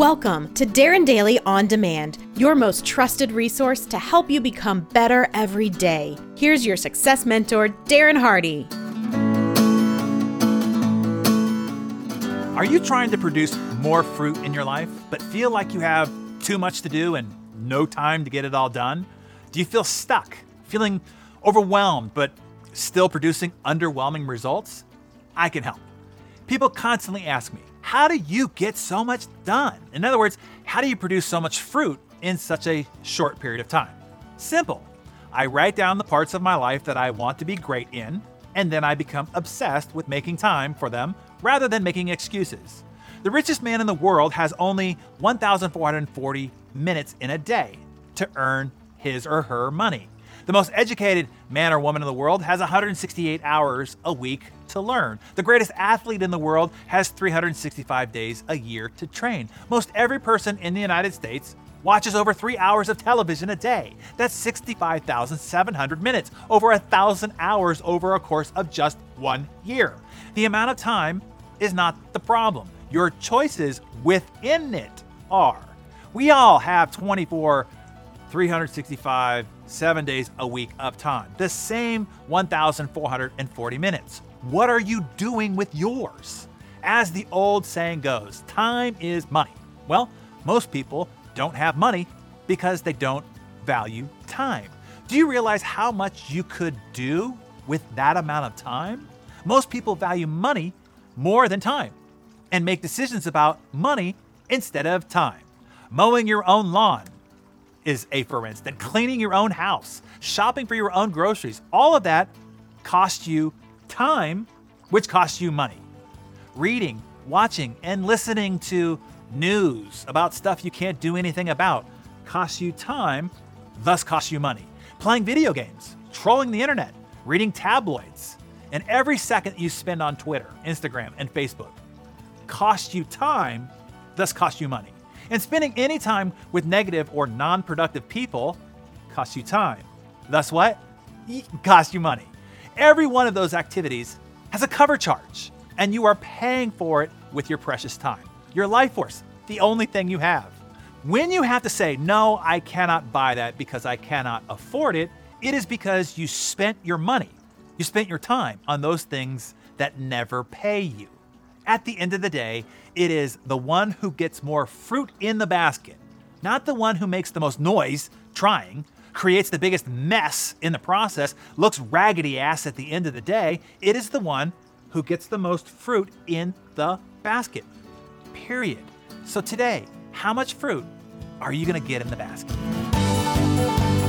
Welcome to Darren Daily On Demand, your most trusted resource to help you become better every day. Here's your success mentor, Darren Hardy. Are you trying to produce more fruit in your life, but feel like you have too much to do and no time to get it all done? Do you feel stuck, feeling overwhelmed, but still producing underwhelming results? I can help. People constantly ask me, how do you get so much done? In other words, how do you produce so much fruit in such a short period of time? Simple. I write down the parts of my life that I want to be great in, and then I become obsessed with making time for them rather than making excuses. The richest man in the world has only 1,440 minutes in a day to earn his or her money. The most educated man or woman in the world has 168 hours a week to learn. The greatest athlete in the world has 365 days a year to train. Most every person in the United States watches over three hours of television a day. That's 65,700 minutes, over a thousand hours over a course of just one year. The amount of time is not the problem. Your choices within it are. We all have 24 365, seven days a week of time, the same 1,440 minutes. What are you doing with yours? As the old saying goes, time is money. Well, most people don't have money because they don't value time. Do you realize how much you could do with that amount of time? Most people value money more than time and make decisions about money instead of time. Mowing your own lawn, is a for instance, cleaning your own house, shopping for your own groceries, all of that costs you time, which costs you money. Reading, watching, and listening to news about stuff you can't do anything about costs you time, thus costs you money. Playing video games, trolling the internet, reading tabloids, and every second you spend on Twitter, Instagram, and Facebook costs you time, thus costs you money. And spending any time with negative or non productive people costs you time. Thus, what? Costs you money. Every one of those activities has a cover charge, and you are paying for it with your precious time. Your life force, the only thing you have. When you have to say, no, I cannot buy that because I cannot afford it, it is because you spent your money, you spent your time on those things that never pay you. At the end of the day, it is the one who gets more fruit in the basket, not the one who makes the most noise trying, creates the biggest mess in the process, looks raggedy ass at the end of the day. It is the one who gets the most fruit in the basket. Period. So today, how much fruit are you going to get in the basket?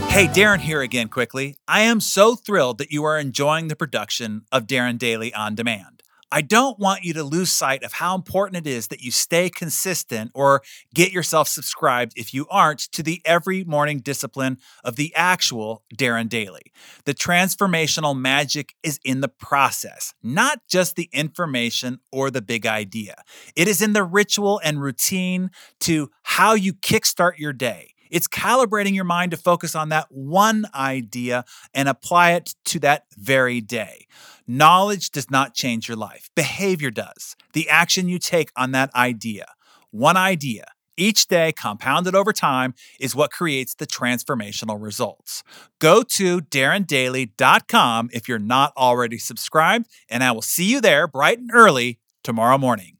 Hey, Darren here again quickly. I am so thrilled that you are enjoying the production of Darren Daily On Demand. I don't want you to lose sight of how important it is that you stay consistent or get yourself subscribed if you aren't to the every morning discipline of the actual Darren Daily. The transformational magic is in the process, not just the information or the big idea. It is in the ritual and routine to how you kickstart your day. It's calibrating your mind to focus on that one idea and apply it to that very day. Knowledge does not change your life, behavior does. The action you take on that idea, one idea, each day, compounded over time, is what creates the transformational results. Go to darrendaily.com if you're not already subscribed, and I will see you there bright and early tomorrow morning.